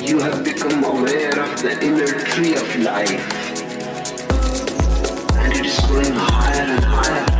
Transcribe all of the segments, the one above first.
You have become aware of the inner tree of life, and it is going higher and higher,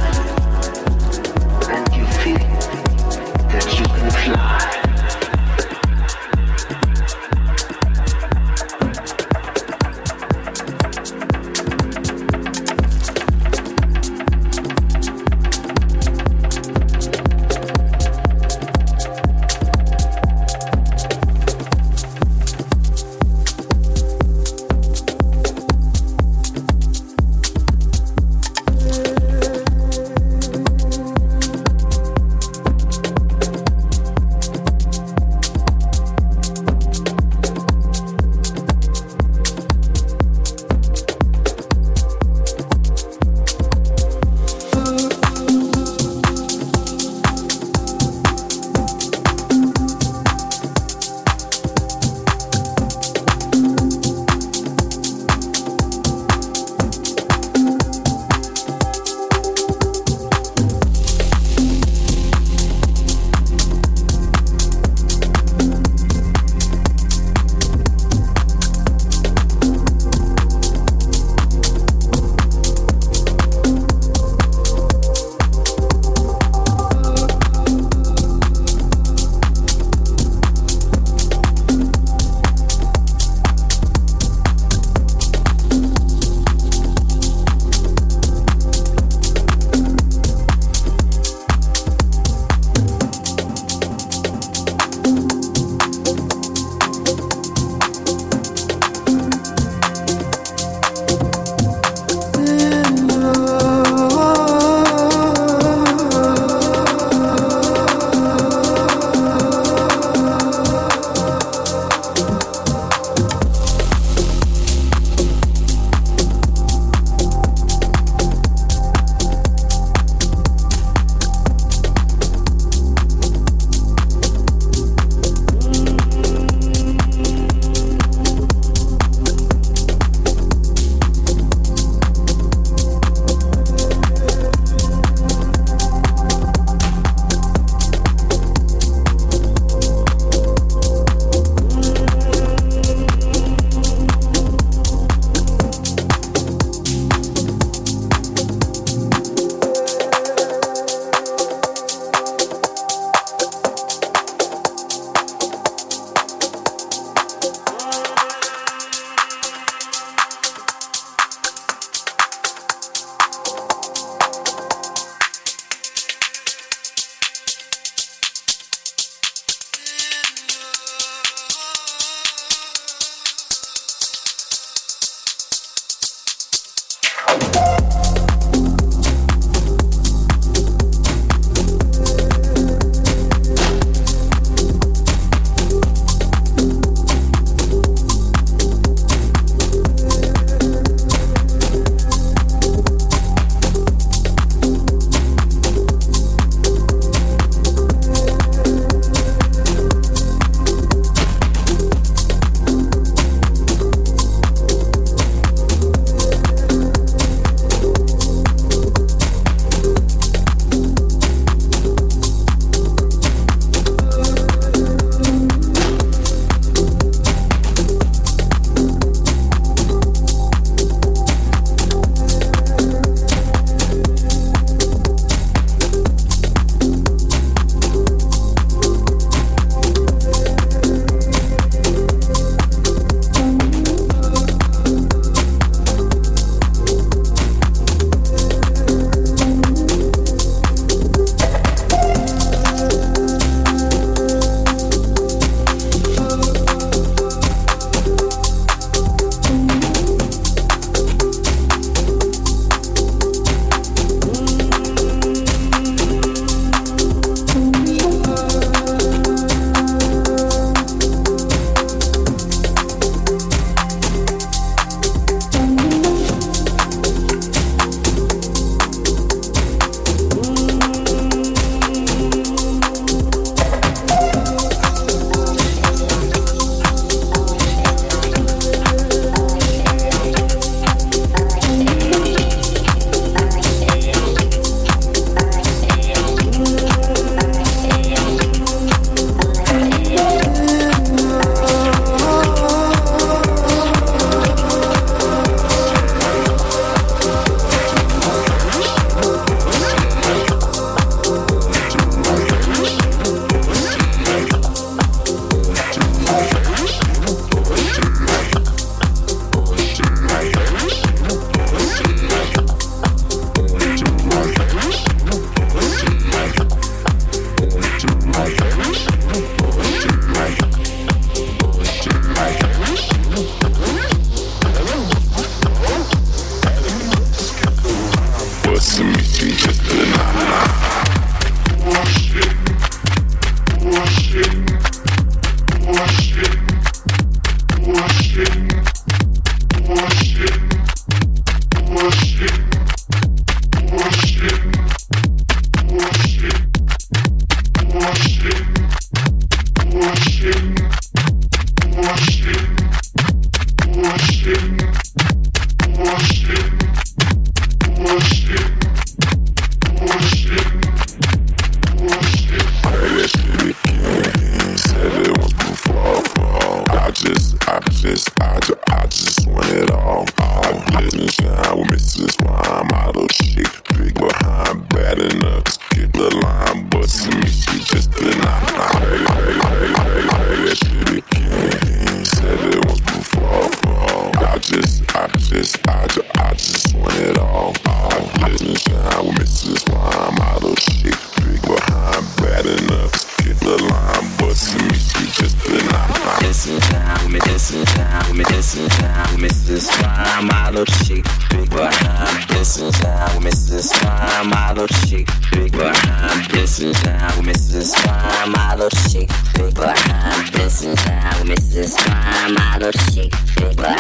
This is how Mrs. Prime model chic figure.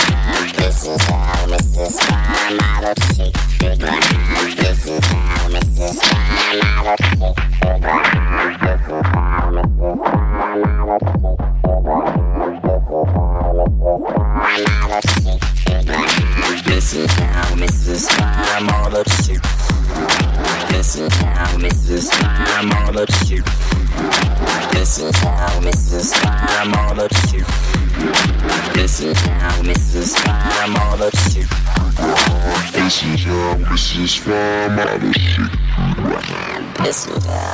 This is how Mrs. Prime model chic figure. This is how Mrs. Prime model chic figure. Listen down.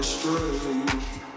and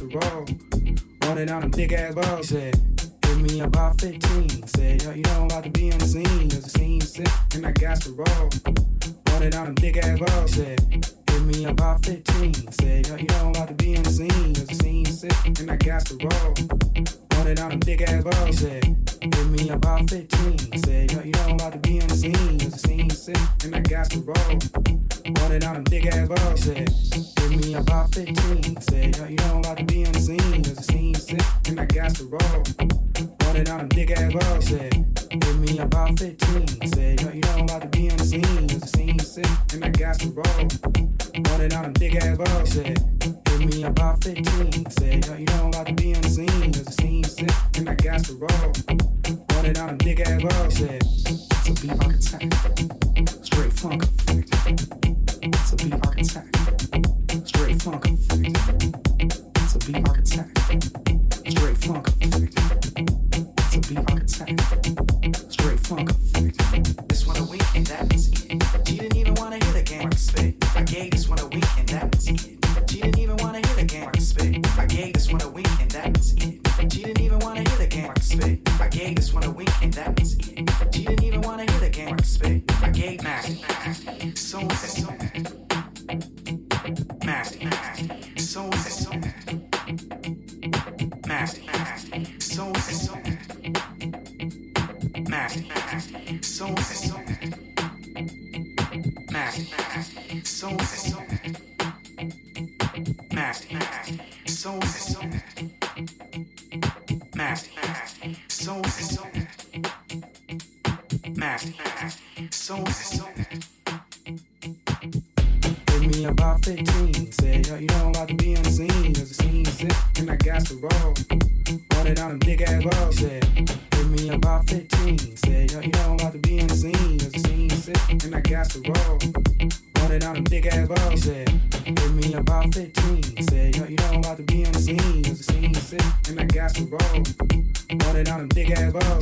Roll. Wanted on a big ass ball. He said,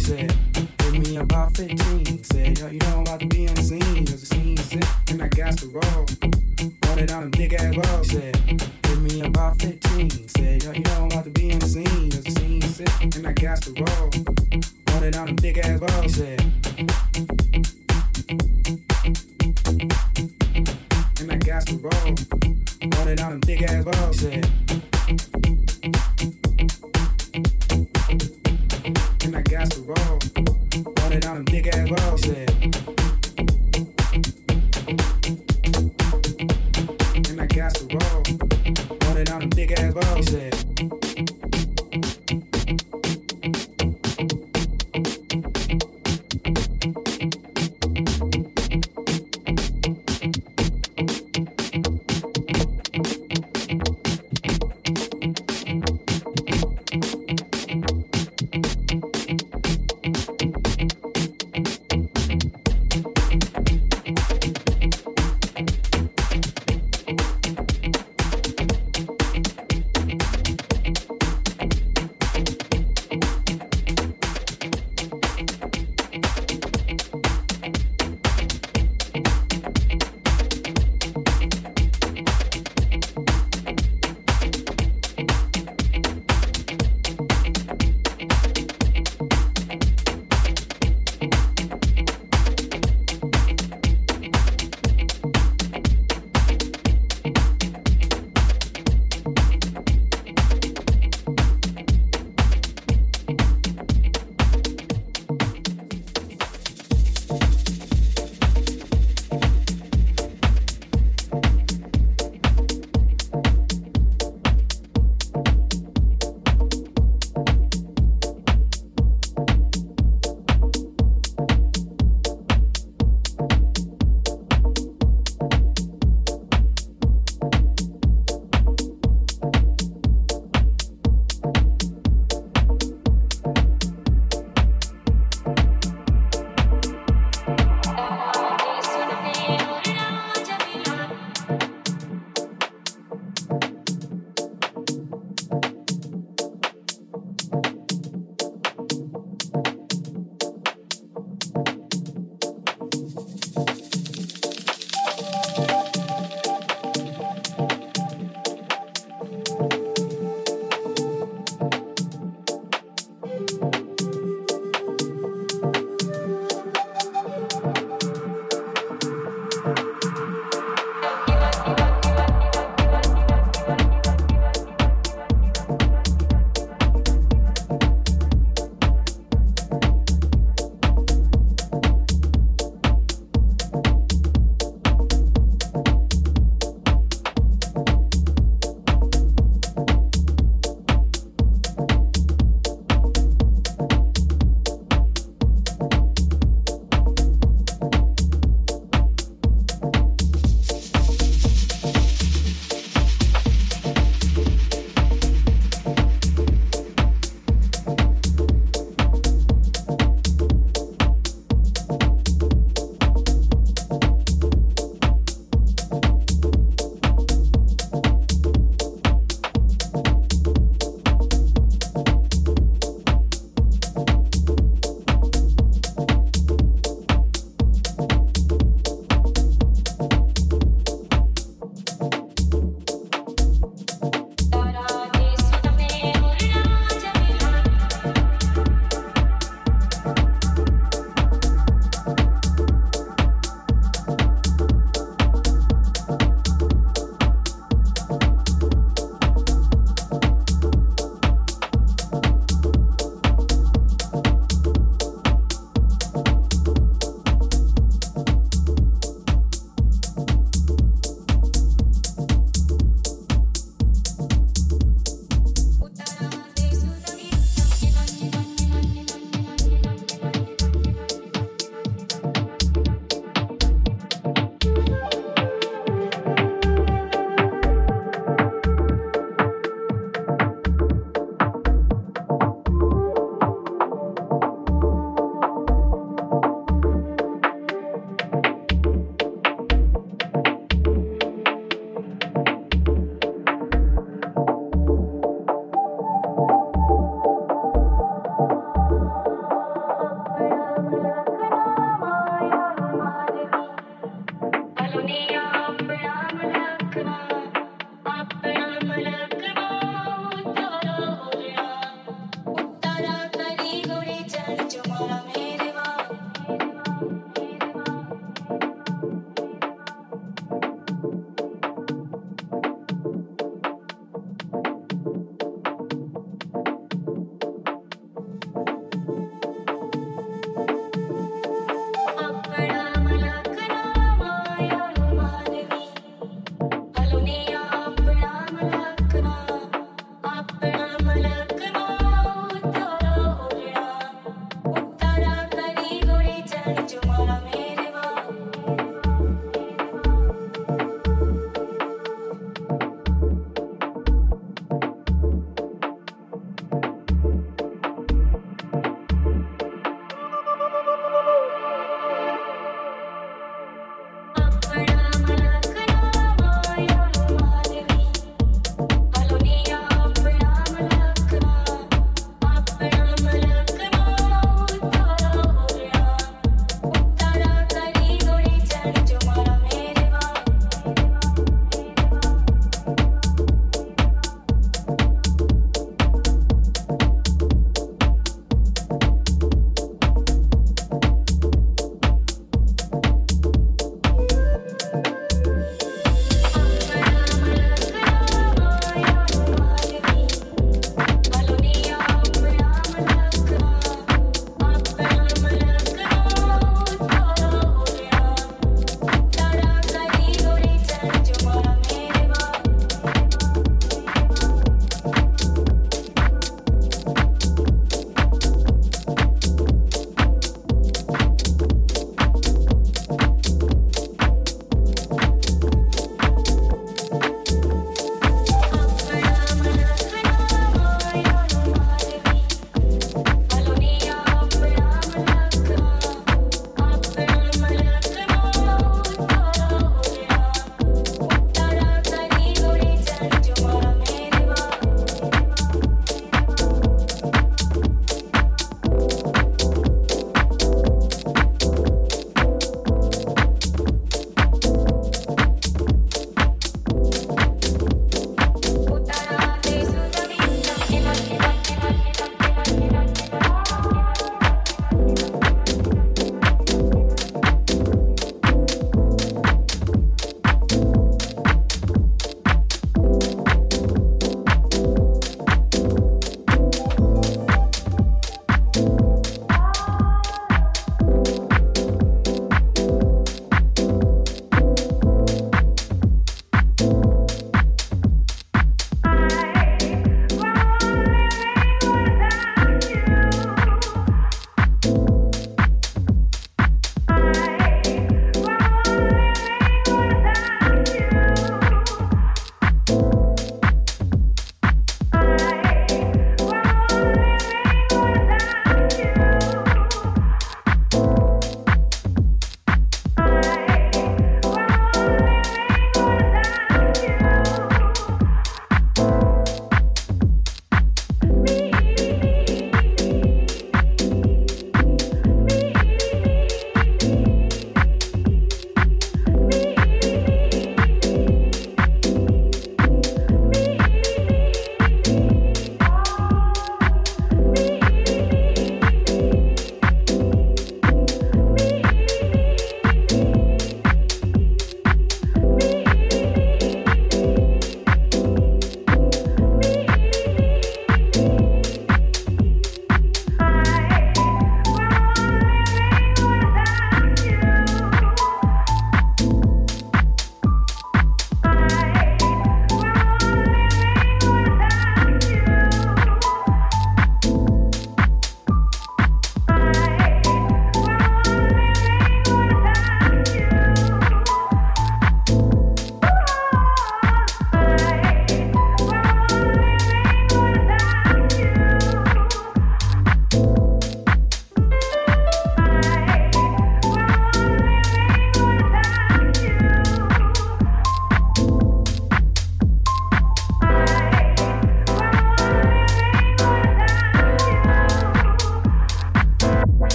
said, give me about 15. Said, yo, you know about to be on the scene, cause the scene is it, and I got to roll. Run it on a big ass roll. said, give me about 15. Said, yo, you know about to be on the scene, cause the scene is and I got to roll. Run it on a big ass roll. said, and I got to roll. Run it on a big ass roll. said,